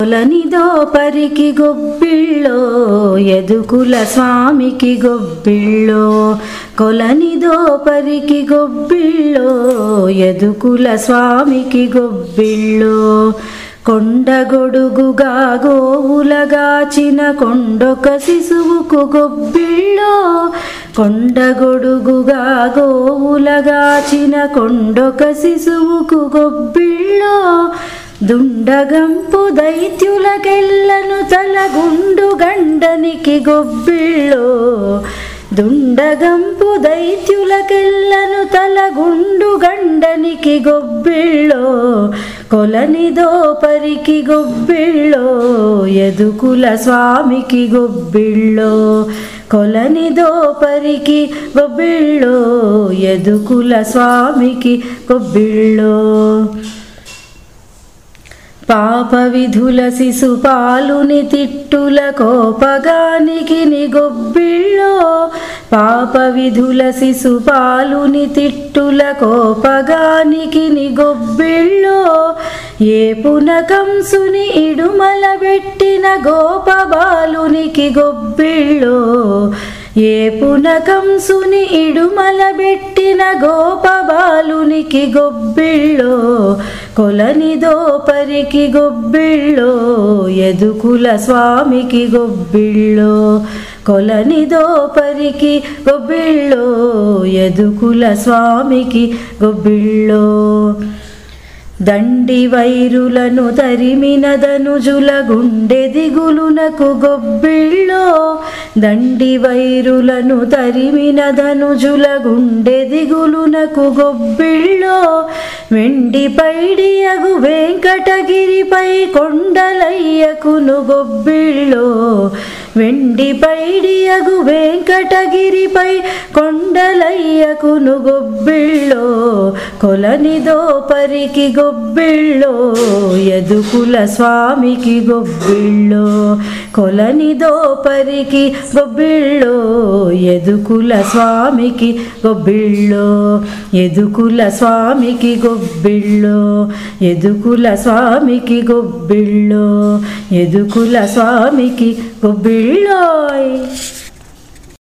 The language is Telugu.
తొలనిదో పరికి గొబ్బిళ్ళో ఎదుకుల స్వామికి గొబ్బిళ్ళో. కొలనిదో పరికి గొబ్బిళ్ళో ఎదుకుల స్వామికి గొబ్బిళ్ళో. కొండగొడుగుగా గోవులగాచిన కొండొక శిశువుకు గొబ్బిళ్ళో. కొండగొడుగుగా గోవులగాచిన కొండొక శిశువుకు గొబ్బిళ్ళో. దుండగంపు దైత్యులకెల్లను తలగుండు గండనికి గొబ్బిళ్ళో. దుండగంపు దైత్యులకెల్లను తలగుండు గండనికి గొబ్బిళ్ళో. కొలనిదో పరికి గొబ్బిళ్ళో ఎదుకుల స్వామికి గొబ్బిళ్ళో. కొలనిదో పరికి గొబ్బిళ్ళో ఎదుకుల స్వామికి గొబ్బిళ్ళో. పాప విధుల శిశుపాలుని తిట్టుల కోపగానికి నిగొబ్బిళ్ళో. పాప విధుల శిశుపాలుని తిట్టుల కోపగానికి నిగొబ్బిళ్ళో. ఏ పునకంసుని ఇడుమల పెట్టిన గోపబాలునికి గొబ్బిళ్ళో. ఏ పునకంసుని ఇడుమల పెట్టిన గోపబాలునికి గొబ్బిళ్ళో. కొలనిదో పరికి గొబ్బిళ్ళో ఎదుకుల స్వామికి గొబ్బిళ్ళో. కొలనిదో పరికి గొబ్బిళ్ళో ఎదుకుల స్వామికి గొబ్బిళ్ళో. దండి వైరులను తరిమినదనుజుల గుండె దిగులునకు గొబ్బిళ్ళో. దండి వైరులను తరిమినదనుజుల గుండె దిగులునకు గొబ్బిళ్ళో వెండి పైడియగు వెంకటగిరిపై కొండలయ్యకును గొబ్బిళ్ళో. వెండి పైడియగు వెంకటగిరిపై కొండలయ్యకును గొబ్బిళ్ళో కొలనిదో పరికి గొబ్బిళ్ళో యదుకుల స్వామికి గొబ్బిళ్ళో కొలనిదో పరికి గొబ్బిళ్ళో యదుకుల స్వామికి గొబ్బిళ్ళో ఎదుకుల స్వామికి గొబ్బిళ్ళో ఎదుకుల స్వామికి గొబ్బిళ్ళో ఎదుకుల స్వామికి rồi.